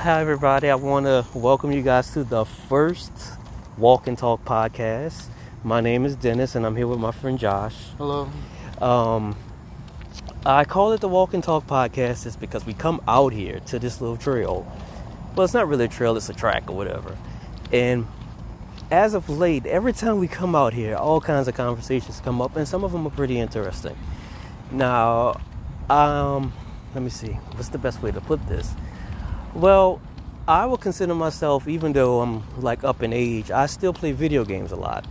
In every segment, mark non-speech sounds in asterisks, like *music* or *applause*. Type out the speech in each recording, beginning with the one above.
Hi, everybody. I want to welcome you guys to the first Walk and Talk podcast. My name is Dennis, and I'm here with my friend Josh. Hello. Um, I call it the Walk and Talk podcast is because we come out here to this little trail. Well, it's not really a trail, it's a track or whatever. And as of late, every time we come out here, all kinds of conversations come up, and some of them are pretty interesting. Now, um, let me see, what's the best way to put this? Well, I will consider myself, even though I'm like up in age, I still play video games a lot.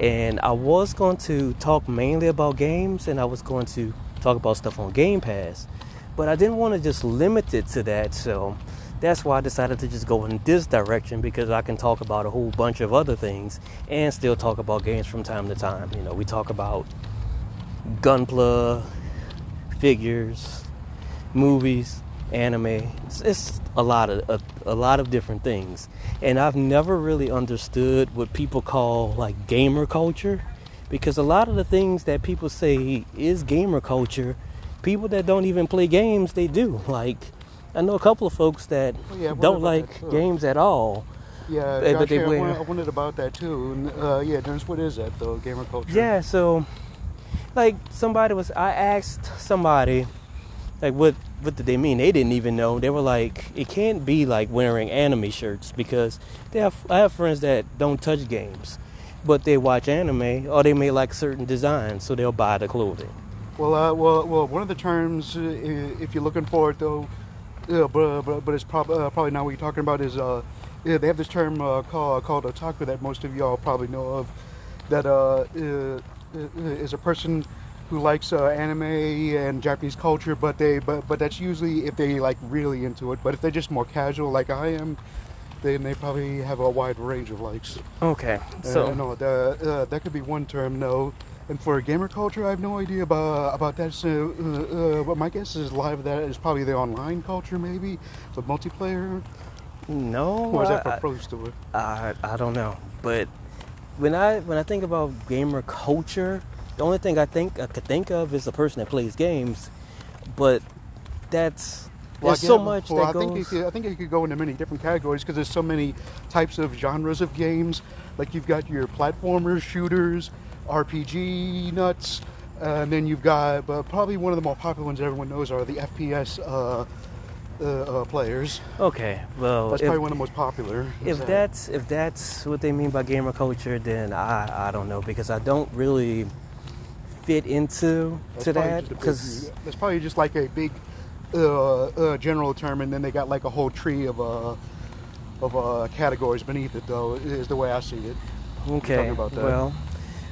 And I was going to talk mainly about games and I was going to talk about stuff on Game Pass. But I didn't want to just limit it to that, so that's why I decided to just go in this direction because I can talk about a whole bunch of other things and still talk about games from time to time. You know, we talk about Gunpla, figures, movies, anime. It's, it's a lot of a, a, lot of different things, and I've never really understood what people call like gamer culture, because a lot of the things that people say is gamer culture, people that don't even play games they do. Like I know a couple of folks that Oh, yeah, don't like that, games at all. Yeah, but Josh, they yeah, I, I wondered about that too. Uh, yeah, Dennis, what is that though? Gamer culture. Yeah, so like somebody was I asked somebody like what what did they mean? They didn't even know. They were like it can't be like wearing anime shirts because they have I have friends that don't touch games, but they watch anime or they may like certain designs, so they'll buy the clothing. Well, uh, well, well. One of the terms, uh, if you're looking for it though, uh, but, but but it's prob- uh, probably not what you're talking about. Is uh, yeah, they have this term uh, called called otaku that most of y'all probably know of. That uh, is a person who likes uh, anime and Japanese culture, but they but but that's usually if they like really into it. But if they're just more casual, like I am, then they probably have a wide range of likes. Okay, So so no, the, uh, that could be one term. No, and for gamer culture, I have no idea about about that. So, uh, uh, but my guess is live that is probably the online culture, maybe the multiplayer, no, or is that I- for pro store? I I don't know, but when I when I think about gamer culture, the only thing I think I could think of is a person that plays games, but that's Well, there's so much well, that I think goes. it could, I think it could go into many different categories because there's so many types of genres of games. Like you've got your platformers, shooters, RPG nuts, uh, and then you've got but probably one of the more popular ones everyone knows are the FPS uh, uh, uh, players. Okay, well, That's if, probably one of the most popular. if that. that's if that's what they mean by gamer culture, then I I don't know because I don't really fit into That's to that just a big- because that's probably just like a big uh, uh, general term, and then they got like a whole tree of uh, of uh, categories beneath it. Though is the way I see it. okay, about that. well,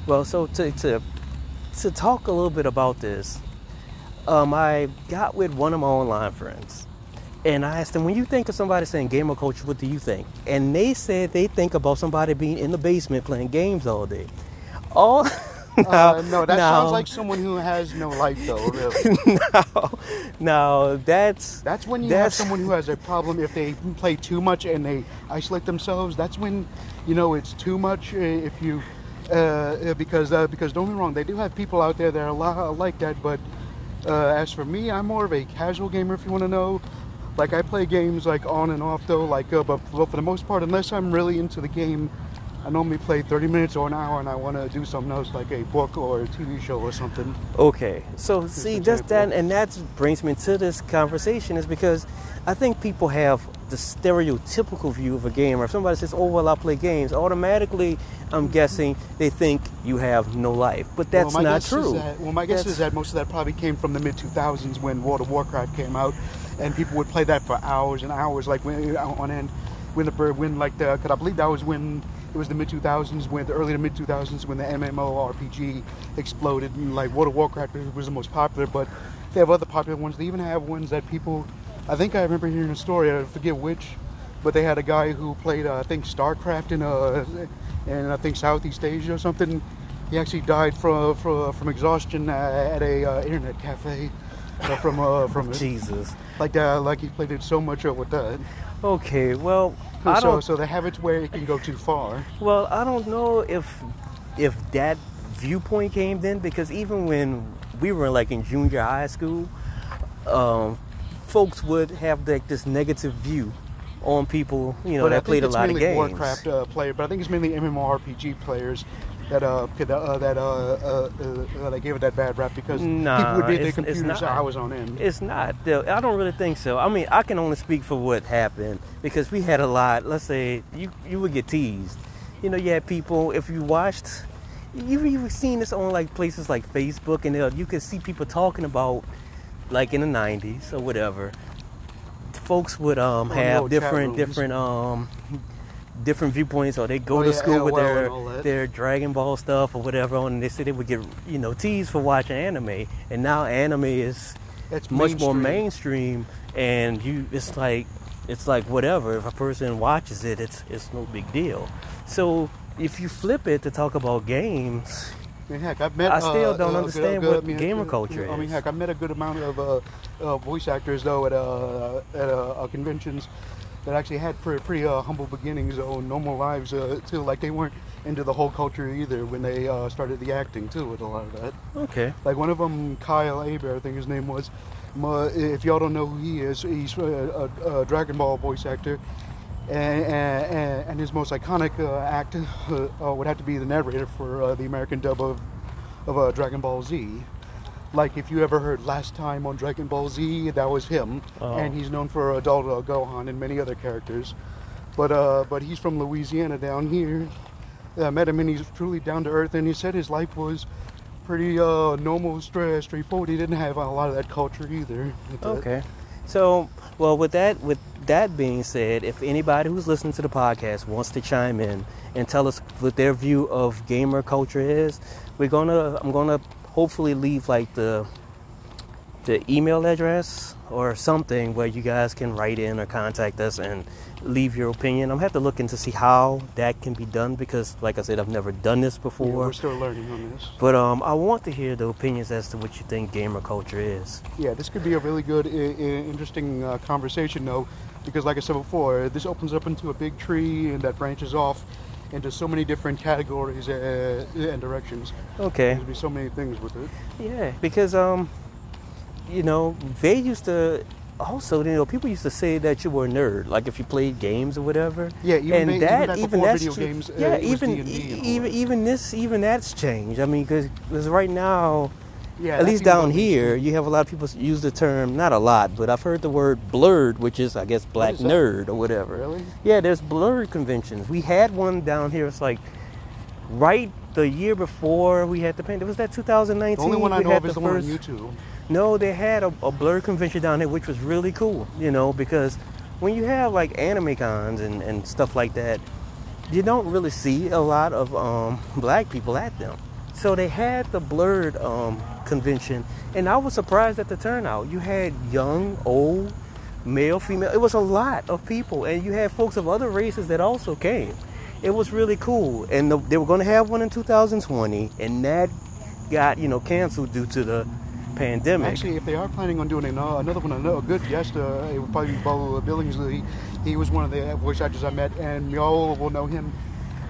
well, so to to to talk a little bit about this, um, I got with one of my online friends. And I asked them, when you think of somebody saying gamer culture, what do you think? And they said they think about somebody being in the basement playing games all day. All *laughs* *laughs* uh, no, that now- sounds like someone who has no life, though. Really, *laughs* no, no, that's that's when you That's- have someone who has a problem if they play too much and they isolate themselves. That's when you know it's too much. uh, If you uh, uh, because uh, because don't get me wrong, they do have people out there that are li- like that. But uh, as for me, I'm more of a casual gamer. If you want to know, like I play games like on and off though. Like uh, but, but for the most part, unless I'm really into the game. I normally play 30 minutes or an hour, and I want to do something else, like a book or a TV show or something. Okay, so see, that's that, and that brings me to this conversation is because I think people have the stereotypical view of a gamer. If somebody says, "Oh well, I play games," automatically, I'm guessing they think you have no life, but that's well, not true. That, well, my guess That's- is that most of that probably came from the mid 2000s when World of Warcraft came out, and people would play that for hours and hours, like when, on end. When the bird, when like the, cause I believe that was when it was the mid 2000s, when the early to mid 2000s when the MMORPG exploded, and like World of Warcraft was the most popular. But they have other popular ones. They even have ones that people. I think I remember hearing a story. I forget which, but they had a guy who played, uh, I think, StarCraft in uh, in I think Southeast Asia or something. He actually died from from, from exhaustion uh, at a uh, internet cafe. Uh, from uh, from. *laughs* Jesus. like uh, like he played it so much uh, with that. Okay, well, I so don't. so they have it where it can go too far. Well, I don't know if if that viewpoint came then because even when we were like in junior high school, um, folks would have like this negative view on people, you know, but that played a lot of mainly games. Warcraft uh, player, but I think it's mainly MMORPG players that uh, could, uh that uh, uh, uh, that gave it that bad rap because Nah, people would be at their it's- it's computers not. hours on end. It's not. though. I don't really think so. I mean, I can only speak for what happened because we had a lot. Let's say you you would get teased. You know, you had people. If you watched, you've even seen this on like places like Facebook, and uh, you could see people talking about like in the '90s or whatever. Folks would um have different different um different viewpoints, or they go Oh, to yeah, school with their and all that. their Dragon Ball stuff or whatever, on, and they said they would get you know teased for watching anime, and now anime is It's much more mainstream. and you it's like it's like whatever if a person watches it it's it's no big deal so if you flip it to talk about games I mean, heck, I've met. I still uh, don't uh, understand good- what I mean, gamer culture is. I mean, heck, I've met a good amount of uh, uh, voice actors though at uh, at uh, conventions that actually had pretty, pretty uh, humble beginnings though, normal lives uh, too. Like they weren't into the whole culture either when they uh, started the acting too. With a lot of that. okay Like one of them, Kyle Hebert, I think his name was. If y'all don't know who he is, he's a, a, a Dragon Ball voice actor, and, and, and his most iconic uh, act uh, uh, would have to be the narrator for uh, the American dub of of uh, Dragon Ball Z. Like if you ever heard last time on Dragon Ball Z, that was him, Oh. and he's known for adult uh, Gohan and many other characters. But uh, but he's from Louisiana down here. I met him and he's truly down to earth, and he said his life was pretty uh, normal, straight, straightforward. He didn't have a lot of that culture either. okay so well with that with that being said if anybody who's listening to the podcast wants to chime in and tell us what their view of gamer culture is we're gonna i'm gonna hopefully leave like the the email address or something where you guys can write in or contact us and leave your opinion. I'm gonna have to look into see how that can be done because, like I said, I've never done this before. Yeah, we're still learning on this. but um, I want to hear the opinions as to what you think gamer culture is. Yeah, this could be a really good, I- I- interesting uh, conversation, though, because like I said before, this opens up into a big tree and that branches off into so many different categories uh, and directions. Okay. There'll be so many things with it. Yeah, because um, you know, they used to also, you know, people used to say that you were a nerd, like if you played games or whatever. Yeah, even and ba- even that back even that's video games, uh, yeah, was even D&D and all even even this even that's changed. I mean, because right now. Yeah, At least down here, you have a lot of people use the term, not a lot, but I've heard the word blerd, which is, I guess, black nerd or whatever. Really? Yeah, there's blerd conventions. We had one down here, it's like right the year before we had the pandemic. Was that 2019? The only one I We know had of is the one on YouTube. No, they had a, a blerd convention down here, which was really cool, you know, because when you have like anime cons and, and stuff like that, you don't really see a lot of um, black people at them. So they had the blerd um, convention, and I was surprised at the turnout. You had young, old, male, female. It was a lot of people, and you had folks of other races that also came. It was really cool, and the, they were going to have one in 2020, and that got you know canceled due to the pandemic. Actually, if they are planning on doing another one, another good guest, uh, it would probably be Beau Billingslea. He was one of the voice actors I met, and y'all will know him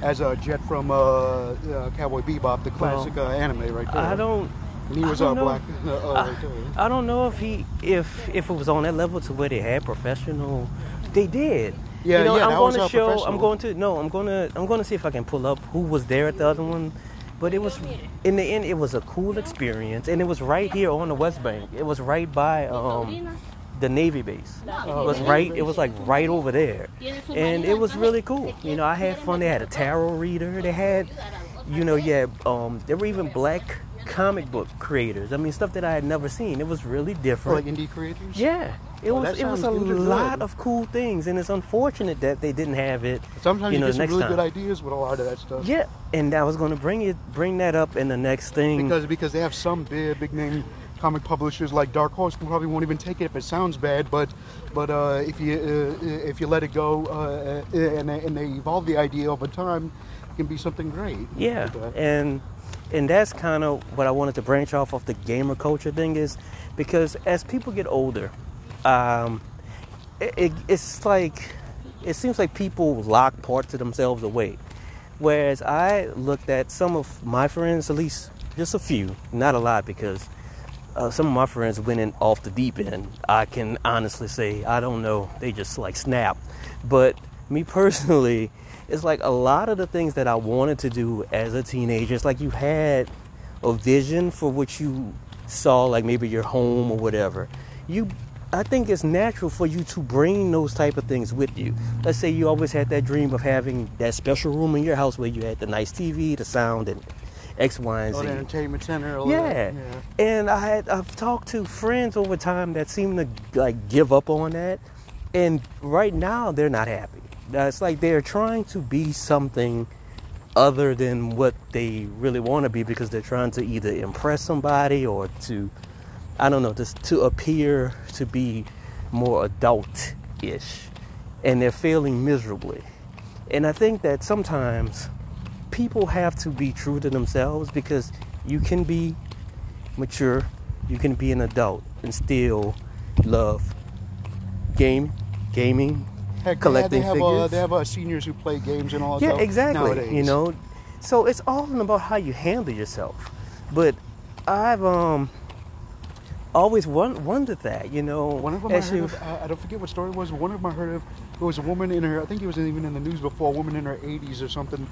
as a Jet from uh, uh, Cowboy Bebop, the classic uh, anime right there. I don't. And he was don't uh, know. black. Uh, uh, I, right there. I don't know if he if if it was on that level to where they had professional. They did. Yeah, you know, yeah, I'm going to show. I'm going to no. I'm going to I'm going to see if I can pull up who was there at the other one. But it was in the end, it was a cool experience, and it was right here on the West Bank. It was right by um, the Navy base. It was right. It was like right over there, and it was really cool. You know, I had fun. They had a tarot reader. They had, you know, yeah. Um, there were even black comic book creators. I mean, stuff that I had never seen. It was really different. like indie creators. Yeah, it Oh, was. It was a sounds good. lot of cool things, and it's unfortunate that they didn't have it. Sometimes you you, know, get some really time. good ideas with a lot of that stuff. Yeah, and I was going to bring it, bring that up in the next thing. Because because they have some big big name comic publishers like Dark Horse probably won't even take it if it sounds bad, but but uh, if you uh, if you let it go uh, uh, and they, and they evolve the idea over time, it can be something great. Yeah, Like and and that's kind of what I wanted to branch off of the gamer culture thing is because as people get older, um, it, it, it's like it seems like people lock parts of themselves away. Whereas I looked at some of my friends, at least just a few, not a lot, because uh, some of my friends went in off the deep end. I can honestly say I don't know. They just like snapped. But me *laughs* personally, it's like a lot of the things that I wanted to do as a teenager. It's like you had a vision for what you saw, like maybe your home or whatever. You, I think it's natural for you to bring those type of things with you. Let's say you always had that dream of having that special room in your house where you had the nice TV, the sound, and X, Y, and Oh, Z. the entertainment center. Yeah. yeah. And I had I've talked to friends over time that seem to like give up on that. And right now they're not happy. Uh, It's like they're trying to be something other than what they really want to be because they're trying to either impress somebody or to I don't know, just to appear to be more adult ish. And they're failing miserably. And I think that sometimes people have to be true to themselves because you can be mature, you can be an adult and still love game, gaming, Heck, collecting they have, figures. Uh, they have uh, seniors who play games and all that yeah, exactly. nowadays. You know, so it's all about how you handle yourself. But I've um always won- wondered that. You know, One of them I heard you- of, I I don't forget what story it was. One of them I heard of, it was a woman in her, I think it was even in the news before, a woman in her 80s or something.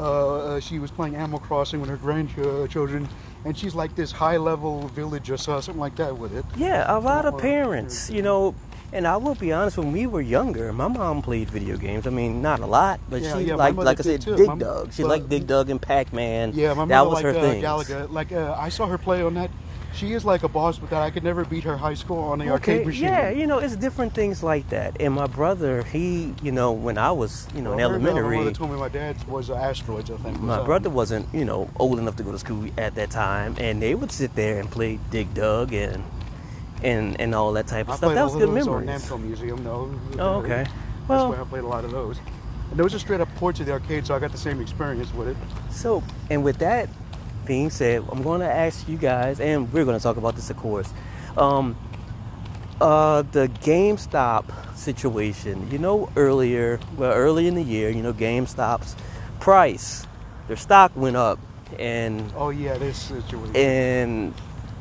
Uh, uh, she was playing Animal Crossing with her grandchildren, and she's like this high-level villager, so something like that with it. Yeah, a lot of Or- parents, you know, and I will be honest, when we were younger, my mom played video games. I mean, not a lot, but Yeah, she yeah, liked, like I said, too. Dig My- Dug. She liked Dig Dug and Pac Man. Yeah, my that mother was her liked uh, thing. Galaga. Like uh, I saw her play on that. She is like a boss, but that I could never beat her high score on the arcade machine. Yeah, you know, it's different things like that. And my brother, he, you know, when I was, you know, Well, in uh, My elementary, mother told me my dad was uh, asteroids. I think. my brother wasn't, you know, old enough to go to school at that time, and they would sit there and play Dig Dug and and and all that type of I stuff. That was good memories. Namco Museum, though. Oh, okay. That's Well, I played a lot of those. And those are straight up ports of the arcade, so I got the same experience with it. So, and with that being said, I'm going to ask you guys, and we're going to talk about this, of course. Um, uh, the GameStop situation. You know, earlier, well, early in the year, you know, GameStop's price, their stock went up, and Oh yeah, this situation. and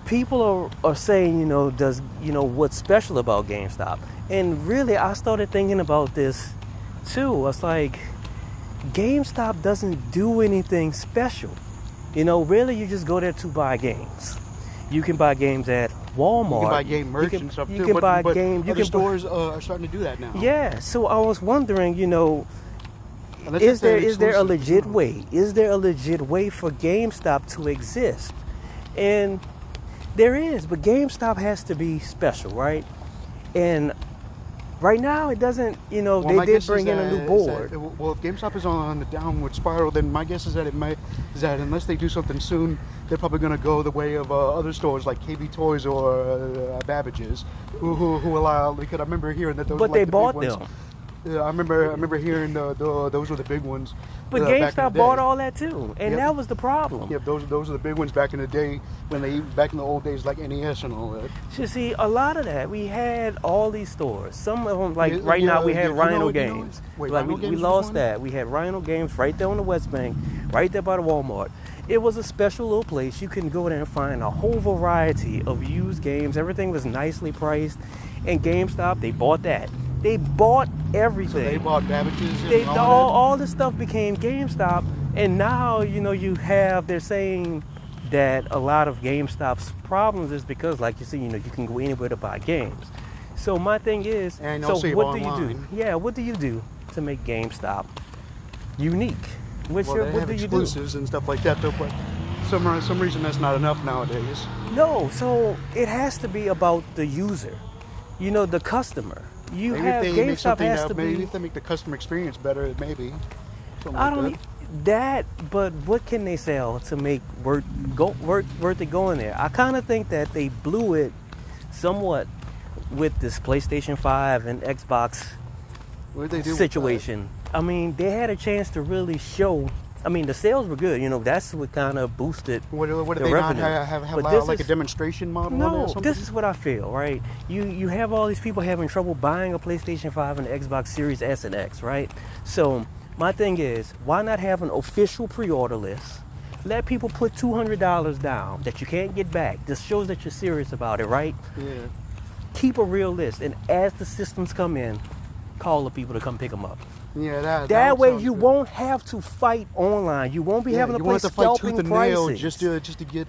people are, are saying, you know, does you know what's special about GameStop? And really, I started thinking about this too. It's like GameStop doesn't do anything special. You know, really, you just go there to buy games. You can buy games at Walmart. you can buy game merch can- and stuff you too. can but, buy but game. You can buy, stores uh, are starting to do that now. yeah. So I was wondering, you know, Unless is there is there a legit way? Is there a legit way for GameStop to exist? And there is, but GameStop has to be special, right? And right now it doesn't. You know, Well, they did bring in a new board. that- well, if GameStop is on the downward spiral, then my guess is that it might is that unless they do something soon, they're probably going to go the way of uh, other stores like KB Toys or uh, Babbage's, who, who who allow. Because I remember hearing that those. but were, they the bought them. ones. Yeah, I remember I remember hearing the, the those were the big ones. But uh, back in the GameStop bought all that too, and Yep. that was the problem. Yep, those those are the big ones back in the day when they back in the old days like NES and all that. You see, a lot of that we had all these stores. Some of them, like Yeah, right now, yeah, we yeah, had Rhino know- you know- Games. wait, like Rhino we, we Games was lost that. We had Rhino Games right there on the West Bank, right there by the Walmart. It was a special little place. You can go there and find a whole variety of used games. Everything was nicely priced. And GameStop, they bought that. They bought everything. So they bought Babbage's and They all, all, that. all this stuff became GameStop, and now you know you have. They're saying that a lot of GameStop's problems is because, like you see, you know, you can go anywhere to buy games. So my thing is, And so what do you do? Yeah, what do you do to make GameStop unique? What's Well, your, they what have do exclusives and stuff like that, though. But some some reason that's not enough nowadays. No, so it has to be about the user. You know, the customer. You maybe have if they make GameStop something has to maybe be. if they make the customer experience better, maybe. I like don't that. need that, but what can they sell to make worth go worth worth it going there? I kind of think that they blew it somewhat with this PlayStation Five and Xbox What did they do? situation. I mean, they had a chance to really show. I mean, the sales were good. You know, that's what kind of boosted. What, what the did they revenue. not have, have, have But allowed, this like is- a demonstration model? No, something? this is what I feel. Right? You you have all these people having trouble buying a PlayStation Five and the Xbox Series S and X. Right? So my thing is, why not have an official pre-order list? Let people put two hundred dollars down that you can't get back. This shows that you're serious about it, right? Yeah. Keep a real list, and as the systems come in, call the people to come pick them up. Yeah, that. That way, you good. won't have to fight online. You won't be Yeah, having to you play won't have to fight scalping tooth and nail prices. just to just to get.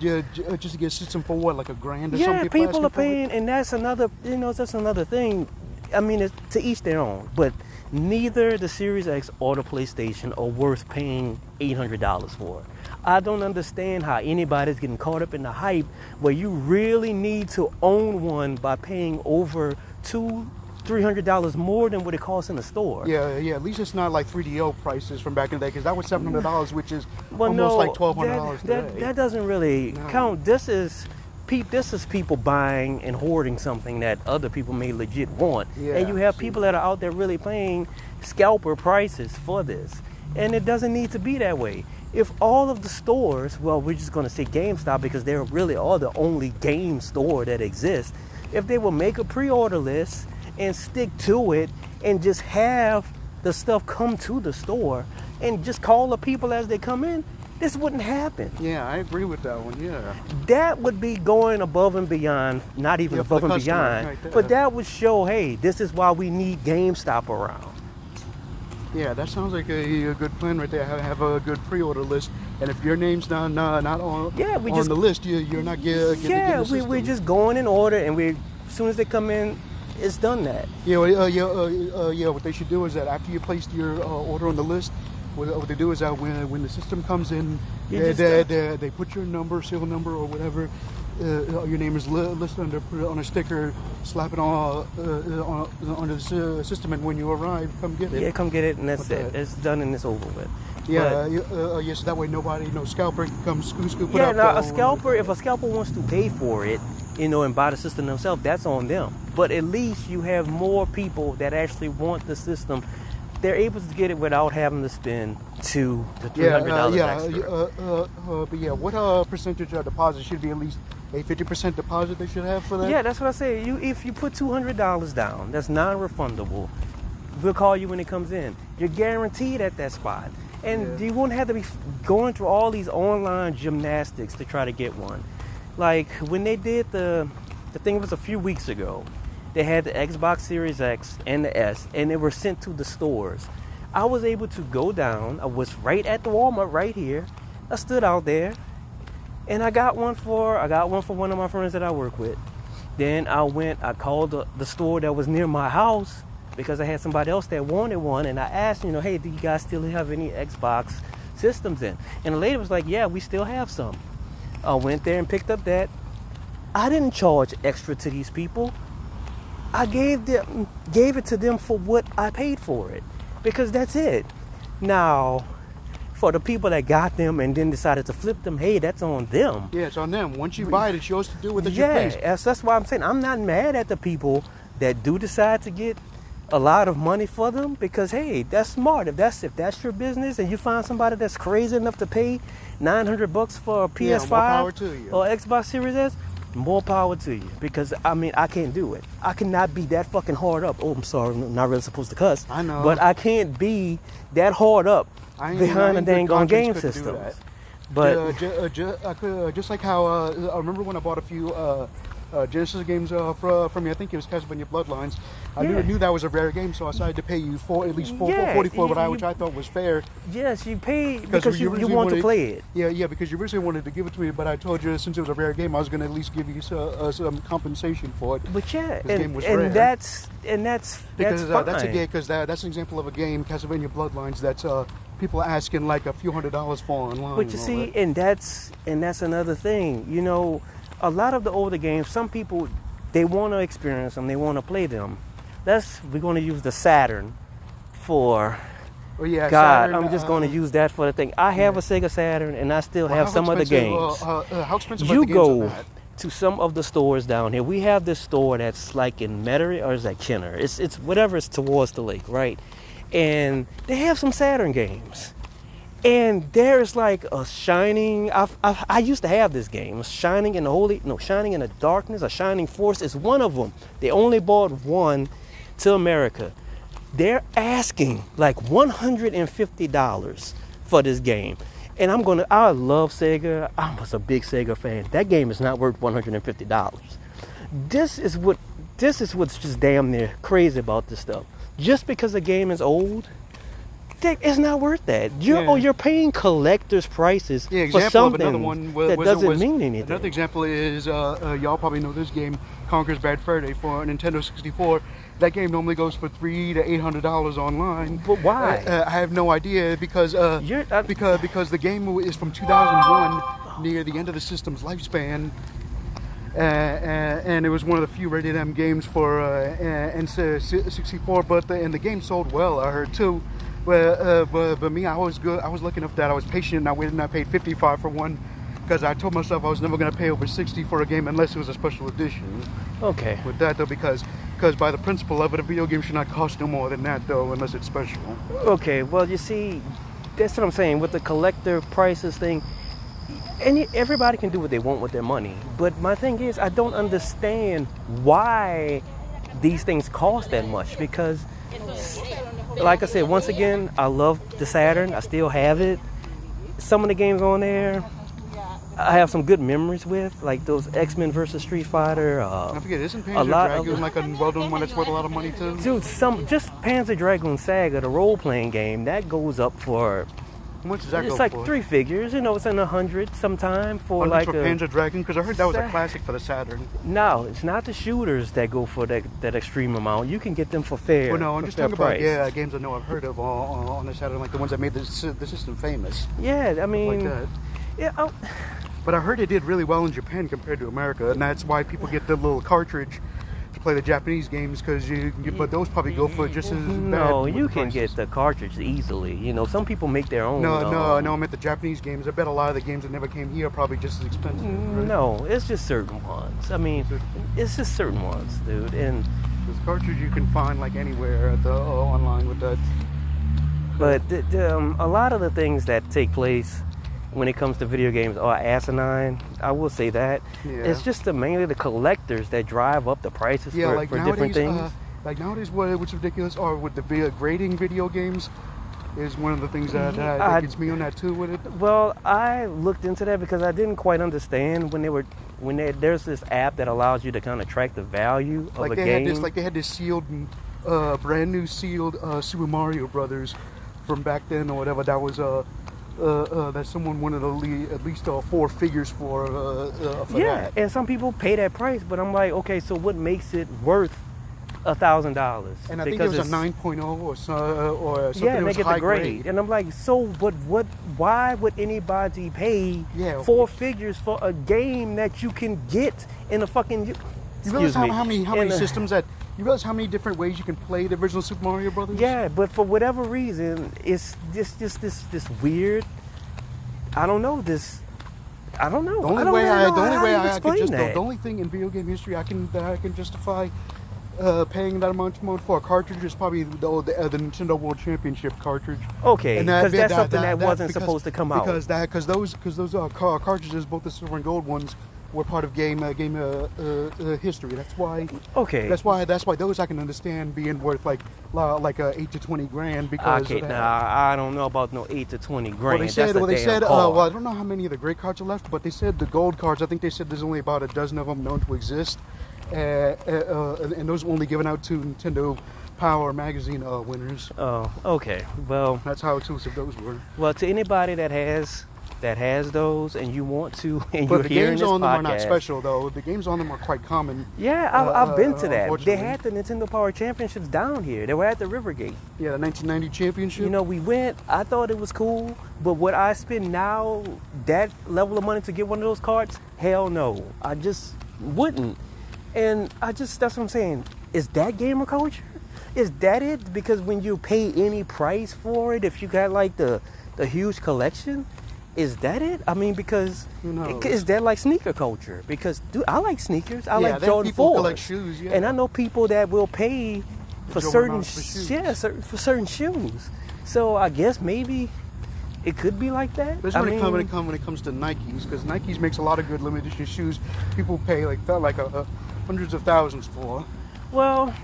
Yeah, uh, just to get system for what, like a grand or yeah, something? people are paying, and that's another. You know, that's another thing. I mean, it's to each their own. But neither the Series X or the PlayStation are worth paying eight hundred dollars for. I don't understand how anybody's getting caught up in the hype where you really need to own one by paying over two, three hundred dollars more than what it costs in the store. Yeah, yeah. At least it's not like 3DO prices from back in the day, because that was seven hundred mm. dollars, which is Well, almost no, like twelve hundred dollars that, today. that, that doesn't really No. count. This is This is people buying and hoarding something that other people may legit want, Yeah, and you have people that are out there really paying scalper prices for this, and it doesn't need to be that way. If all of the stores, well, we're just going to say GameStop because they really are the only game store that exists. If they will make a pre-order list and stick to it, and just have the stuff come to the store, and just call the people as they come in, this wouldn't happen. yeah, I agree with that one. Yeah. That would be going above and beyond, not even Yeah, above and beyond, right but that would show, hey, this is why we need GameStop around. Yeah, that sounds like a, a good plan right there. Have, have a good pre-order list, and if your name's not not, not on Yeah, we on just- the list, you, you're not get, get, yeah, get we, we're just going in order, and we, as soon as they come in, it's done that. Yeah, uh, yeah, uh, uh, yeah. What they should do is that after you placed your uh, order on the list, what, what they do is that when when the system comes in, they, they, they, they put your number, serial number, or whatever. Uh, your name is li- listed under put it on a sticker, slap it on uh, uh, on, on the uh, system, and when you arrive, come get it. Yeah, come get it, and that's the it. It's done and it's over with. Yeah, yeah, uh, uh, yes. that way, nobody, no scalper can come scoop, scoop But, it yeah, up. now uh, a scalper, if a scalper wants to pay for it, you know, and buy the system themselves, that's on them. But at least you have more people that actually want the system. They're able to get it without having to spend two to three Yeah, uh, dollars yeah, extra. uh, uh, uh, but yeah, what uh, percentage of deposit should be at least a fifty percent deposit they should have for that? Yeah, that's what I say. You if you put two hundred dollars down, that's non-refundable. We'll call you when it comes in. You're guaranteed at that spot, and Yeah. you won't have to be going through all these online gymnastics to try to get one. Like when they did the, the thing was a few weeks ago. They had the Xbox Series X and the S, and they were sent to the stores. I was able to go down. I was right at the Walmart right here. I stood out there, and I got one for I got one for one of my friends that I work with. Then I went, I called the, the store that was near my house because I had somebody else that wanted one, and I asked, you know, hey, do you guys still have any Xbox systems in? And the lady was like, yeah, we still have some. I went there and picked up that. I didn't charge extra to these people. I gave them gave it to them for what I paid for it because that's it. Now, for the people that got them and then decided to flip them, hey, that's on them. Yeah, it's on them. Once you buy it, it's yours to do with it. Yeah, that's, that's why I'm saying I'm not mad at the people that do decide to get a lot of money for them because hey, that's smart. If that's if that's your business and you find somebody that's crazy enough to pay 900 bucks for a PS5 Yeah, more power to you. or Xbox Series S, more power to you because I mean I can't do it. I cannot be that fucking hard up. Oh, I'm sorry, I'm not really supposed to cuss. I know. but I can't be that hard up I behind a dang on game conscience could do that. But uh, ju- uh, ju- uh, just like how uh, I remember when I bought a few uh, uh, Genesis games uh, for, from you. I think it was Castlevania Bloodlines. I Yeah. knew, knew that was a rare game, so I decided to pay you for at least four, Yeah, 40 for it, you- I- which I thought was fair. yes, you paid because you, you originally want to play it. Yeah, yeah, because you originally wanted to give it to me, but I told you since it was a rare game, I was going to at least give you uh, uh, some compensation for it. But yeah, and, was and rare. that's and that's Because that's uh, that's a game, because that, that's an example of a game, Castlevania Bloodlines, that's uh, people asking like a few hundred dollars for online. But you see, that. and that's and that's another thing. You know, a lot of the older games, some people they want to experience them, they want to play them. That's we're going to use the Saturn for. Oh, yeah, God, Saturn, I'm just uh, going to use that for the thing. I have a Sega Saturn, and I still well, have some of the games. Uh, uh, uh, how expensive are you the games on go to some of the stores down here. We have this store that's like in Metairie or is that Kenner? It's it's whatever it's towards the lake, right? And they have some Saturn games. And there's like a shining. I've, I've, I used to have this game. Shining in the holy, no, shining in the darkness. A shining force is one of them. They only bought one to America. They're asking like $150 for this game, And I'm gonna. I love Sega. I was a big Sega fan. That game is not worth 150 dollars. This is what. This is what's just damn near crazy about this stuff. Just because a game is old, that- it's not worth that. You're Yeah. oh, you're paying collectors prices Yeah, for something another one was, that was- doesn't was- mean anything. Another example is uh, uh, y'all probably know this game, Conker's Bad Fur Day for Nintendo 64. That game normally goes for three to eight hundred dollars online. But why? Uh, uh, I have no idea because uh, uh, because because the game is from 2001, near the end of the system's lifespan. Uh, uh, and it was one of the few rated M games for uh, uh, N64, but the, and the game sold well. I heard too. But, uh, but but me, I was good. I was lucky enough that I was patient. and I waited and I paid 55 for one because I told myself I was never going to pay over 60 for a game unless it was a special edition. okay. With that though, because because by the principle of it, a video game should not cost no more than that though, unless it's special. Okay, well, you see, that's what I'm saying with the collector prices thing. And everybody can do what they want with their money, but my thing is, I don't understand why these things cost that much. Because, like I said, once again, I love the Saturn. I still have it. Some of the games on there, I have some good memories with, like those X Men versus Street Fighter. Uh, I forget, isn't Panzer lot of- Dragoon like a well-known one that's worth a lot of money too? Dude, some just Panzer Dragoon Saga, the role-playing game, that goes up for How much does that it's go like for? three figures. You know, it's in a hundred sometime for Hundred like for a. Panzer Dragoon because I heard that was a classic for the Saturn. No, it's not the shooters that go for that that extreme amount. You can get them for fair. Well, no, I'm just talking about yeah games I know I've heard of on, on the Saturn, like the ones that made the, the system famous, Yeah, I like mean, that. yeah, oh, But I heard it did really well in Japan compared to America, and that's why people get the little cartridge to play the Japanese games because you can get. But those probably go for just as bad. no, you can prices. get the cartridge easily. You know, some people make their own. No, no, uh, no. I meant the Japanese games. I bet a lot of the games that never came here are probably just as expensive. right? No, it's just certain ones. I mean, it's just certain ones, dude. And This cartridge you can find like anywhere at the uh, online with that. But the, the, um, a lot of the things that take place when it comes to video games are asinine. I will say that. Yeah. It's just the, mainly the collectors that drive up the prices Yeah, for, like for nowadays, different things. Uh, like nowadays, what what's ridiculous or with the grading video games is one of the things that, that, that I- gets me on that too with it. well, I looked into that because I didn't quite understand when they were when they, there's this app that allows you to kind of track the value of Like a they game. had this, like they had this sealed, uh, brand new sealed uh, Super Mario Brothers from back then or whatever. That was uh, that someone wanted at least, at least uh, four figures for. Uh, uh, for yeah, that. and some people pay that price, but I'm like, okay, so what makes it worth a thousand dollars? And I think it was a it's- 9.0 or so, uh, or something. Yeah, they get the grade. And I'm like, so but what why would anybody pay Yeah. four figures for a game that you can get in a fucking You realize excuse how, me, how many how many a- systems that you realize how many different ways you can play the original Super Mario Brothers? Yeah, but for whatever reason, it's just just this this weird I don't know, this I don't know. The I only don't way really I, the only way I, I could just, the, the only thing in video game history I can that I can justify uh, paying that amount amount for a cartridge is probably the old, uh, the Nintendo World Championship cartridge. Okay, And that- because that's that- something that, that- wasn't because- supposed to come out. Because that because those because those uh, car, cartridges, both the silver and gold ones, were part of game uh, game uh, uh, uh, history. That's why okay. that's why that's why those I can understand being worth like like uh, eight to twenty grand because. Okay, now I don't know about no eight to twenty grand. Well, they said. That's Well, they said. Uh, well, I don't know how many of the great cards are left, but they said the gold cards. I think they said there's only about a dozen of them known to exist, uh, uh, uh, and those were only given out to Nintendo Power Magazine uh, winners. Oh, okay. Well, That's how exclusive those were. Well, to anybody that has that has those and you want to *laughs* and But you're the hearing games this on them are not special, though. The games on them are quite common. Yeah, I, uh, I've been uh, to that. They had the Nintendo Power Championships down here. They were at the Rivergate. Yeah, the 1990 championship. You know, we went. I thought it was cool, but would I spend now that level of money to get one of those cards? Hell no. I just wouldn't. And I just that's what I'm saying. Is that gamer culture? Is that it? Because when you pay any price for it, if you got like the the huge collection, is that it? I mean, because is that like sneaker culture? Because dude, I like sneakers. I Yeah, like Jordan people 4s. collect shoes, yeah. And I know people that will pay for certain for shoes. yeah, for certain shoes. So I guess maybe it could be like that. Especially when, it come, when, it come, when it comes to Nikes, because Nikes makes a lot of good limited edition shoes. People pay like that, like a, a hundreds of thousands for. well,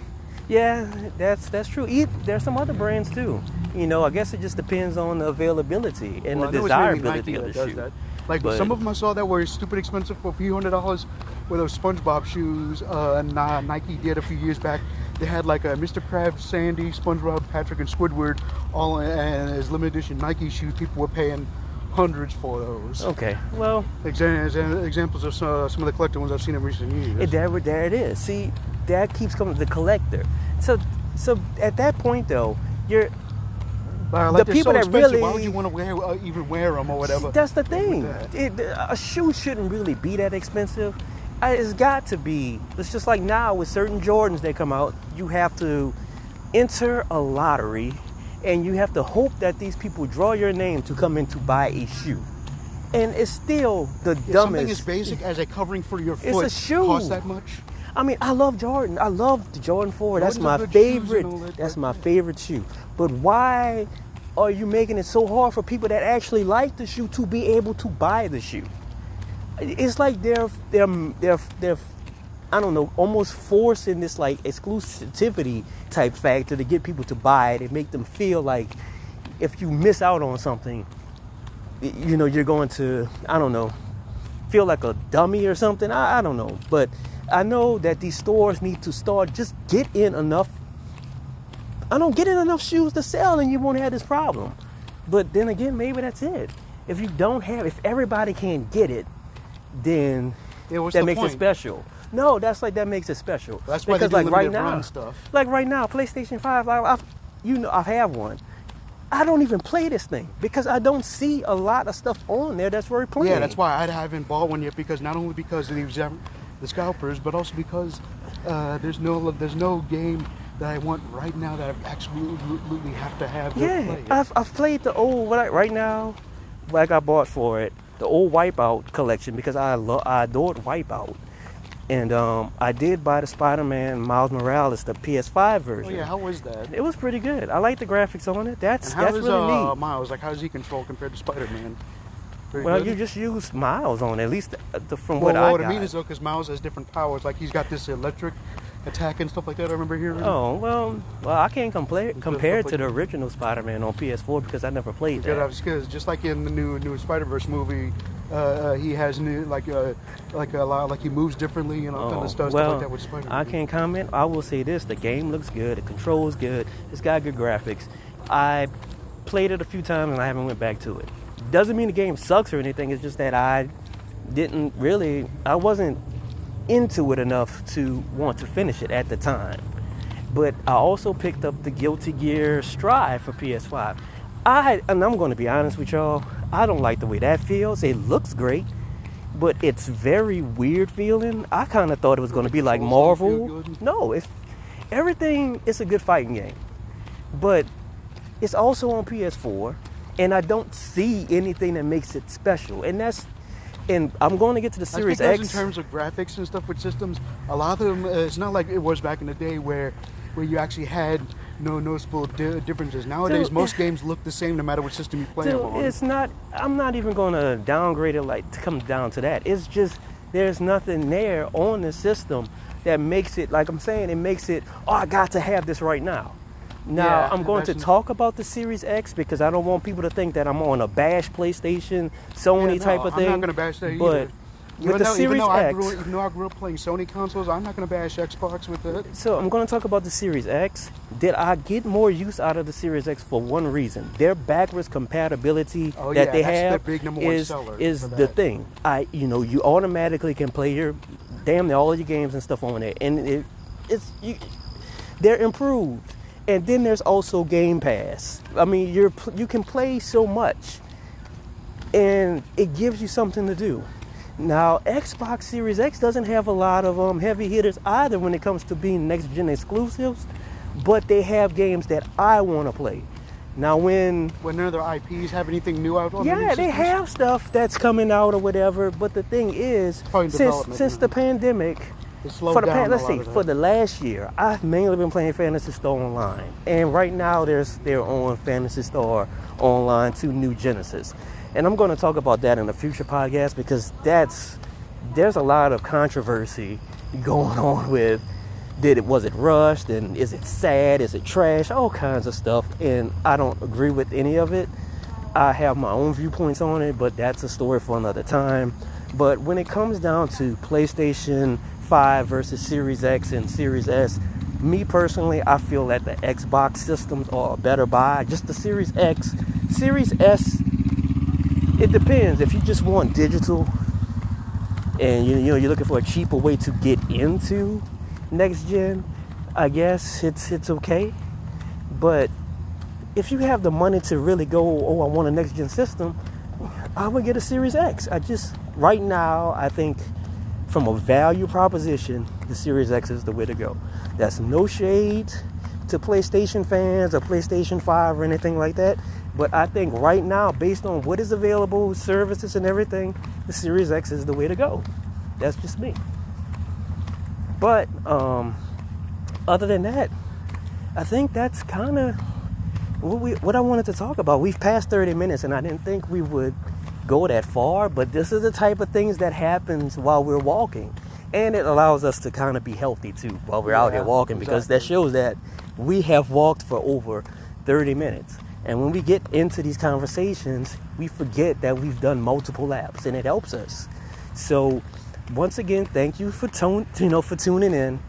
Yeah, that's that's true. E- There's some other brands too. You know, I guess it just depends on the availability and Well, the know it's mainly desirability of that the does shoe. that. Like But- some of them I saw that were stupid expensive for a few hundred dollars. Were those SpongeBob shoes? Uh, Nike did a few years back. They had like a Mr. Krabs, Sandy, SpongeBob, Patrick, and Squidward, all and as limited edition Nike shoes. People were paying hundreds for those. Okay, well, Exa- exa- examples of some, some of the collector ones I've seen in recent years. it, there, there it is. See, that keeps coming. The collector. So, so at that point though, you're like, the people so that expensive, Why would you want to wear uh, even wear them or whatever? That's the thing. that. It, a shoe shouldn't really be that expensive. It's got to be. It's just like now with certain Jordans that come out, you have to enter a lottery, and you have to hope that these people draw your name to come in to buy a shoe. And it's still the something dumbest. as basic as a covering for your It's foot a shoe. costs that much. I mean, I love Jordan. I love the Jordan 4. That's Jordans my are good shoes and favorite. that, That's my favorite shoe. But why are you making it so hard for people that actually like the shoe to be able to buy the shoe? It's like they're they're they're they're I don't know, almost forcing this like exclusivity type factor to get people to buy it and make them feel like if you miss out on something, you know, you're going to I don't know, feel like a dummy or something. I, I don't know. But I know that these stores need to start just get in enough. I don't get in enough shoes to sell and you won't have this problem. But then again, maybe that's it. If you don't have, if everybody can't get it, then Yeah, that the makes point? it special. No, that's like that makes it special. That's why because like right now, stuff. like right now, PlayStation Five, I, I, you know, I have one. I don't even play this thing because I don't see a lot of stuff on there that's very plain. Yeah, that's why I haven't bought one yet because not only because of the, the scalpers, but also because uh, there's no there's no game that I want right now that I absolutely have to have. Yeah, play. I've, I've played the old what I, right now. Like I bought for it the old Wipeout collection because I lo- I adored Wipeout, and um, I did buy the Spider-Man Miles Morales the PS5 version. oh yeah, how was that? it was pretty good. I like the graphics on it. That's And how that's is really uh, neat. Miles? Like, how does he control compared to Spider-Man? Very Well, good? you just use Miles on at least the, the, from Well, what I what got. I mean is though, because Miles has different powers. Like he's got this electric attack and stuff like that. I remember hearing. Oh well, well I can't compare compare it to the original Spider-Man on PS4 because I never played that. because just like in the new new Spider Verse movie, uh, uh, he has new like uh, like a lot like he moves differently and all kind Oh, of stuff, well, stuff like that. I can't comment. I will say this: the game looks good, the controls good, it's got good graphics. I played it a few times and I haven't went back to it. Doesn't mean the game sucks or anything. It's just that I didn't really, I wasn't into it enough to want to finish it at the time. But I also picked up the Guilty Gear Strive for PS5. I and I'm going to be honest with y'all. I don't like the way that feels. It looks great, but it's very weird feeling. I kind of thought it was going to be like Controls don't feel Marvel. No, it's everything. It's a good fighting game, but it's also on PS4, and I don't see anything that makes it special. And that's, and I'm going to get to the Series X. in terms of graphics and stuff with systems, a lot of them. Uh, it's not like it was back in the day where where you actually had no noticeable di- differences. Nowadays, Dude, most games look the same no matter what system you play Dude, them on. it's not. I'm not even going to downgrade it like to come down to that. It's just there's nothing there on the system that makes it like I'm saying. It makes it. Oh, I got to have this right now. Now Yeah, I'm going to talk about the Series X because I don't want people to think that I'm on a bash PlayStation, Sony Yeah, no, type of thing. I'm not going to bash that but either. with Even the though, even Series though I X, grew, even though I grew up playing Sony consoles, I'm not going to bash Xbox with it. So I'm going to talk about the Series X. Did I get more use out of the Series X for one reason? Their backwards compatibility Oh, that yeah, they have is is the thing. I you know you automatically can play your damn near all of your games and stuff on it, and it it's you, they're improved. And then there's also Game Pass. I mean, you're you can play so much, and it gives you something to do. Now, Xbox Series X doesn't have a lot of um, heavy hitters either when it comes to being next gen exclusives, but they have games that I want to play. Now, when When none of their IPs have anything new out on yeah, they systems. have stuff that's coming out or whatever, but the thing is, since since the pandemic, It slowed for the pan, let's see, for the last year, I've mainly been playing Phantasy Star Online, and right now there's they're on Phantasy Star Online 2 New Genesis, and I'm going to talk about that in a future podcast because that's there's a lot of controversy going *laughs* on with did it was it rushed? And is it sad? Is it trash? All kinds of stuff. And i don't agree with any of it. I have my own viewpoints on it but that's a story for another time. But when it comes down to playstation 5 versus series x and series s me personally i feel that the xbox systems are a better buy just the series x series s it depends if you just want digital and you, you know you're looking for a cheaper way to get into next gen, I guess it's it's okay. But if you have the money to really go, oh, I want a next gen system, I would get a Series X. I just right now, I think from a value proposition, the Series X is the way to go. That's no shade to PlayStation fans or PlayStation 5 or anything like that. But I think right now, based on what is available, services and everything, the Series X is the way to go. That's just me. But um, other than that, I think that's kind of what we what I wanted to talk about. We've passed 30 minutes, and I didn't think we would go that far. But this is the type of things that happens while we're walking, and it allows us to kind of be healthy too while we're yeah, out here walking because that shows that we have walked for over 30 minutes. And when we get into these conversations, we forget that we've done multiple laps, and it helps us. So once again, thank you for tune, you know, for tuning in,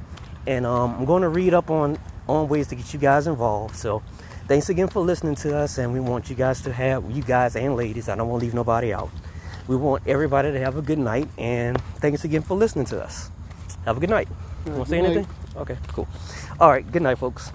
and um, I'm going to read up on on ways to get you guys involved. So, thanks again for listening to us, and we want you guys to have you guys and ladies. I don't want to leave nobody out. We want everybody to have a good night, and thanks again for listening to us. Have a good night. You want to say anything? Okay, cool. All right, good night, folks.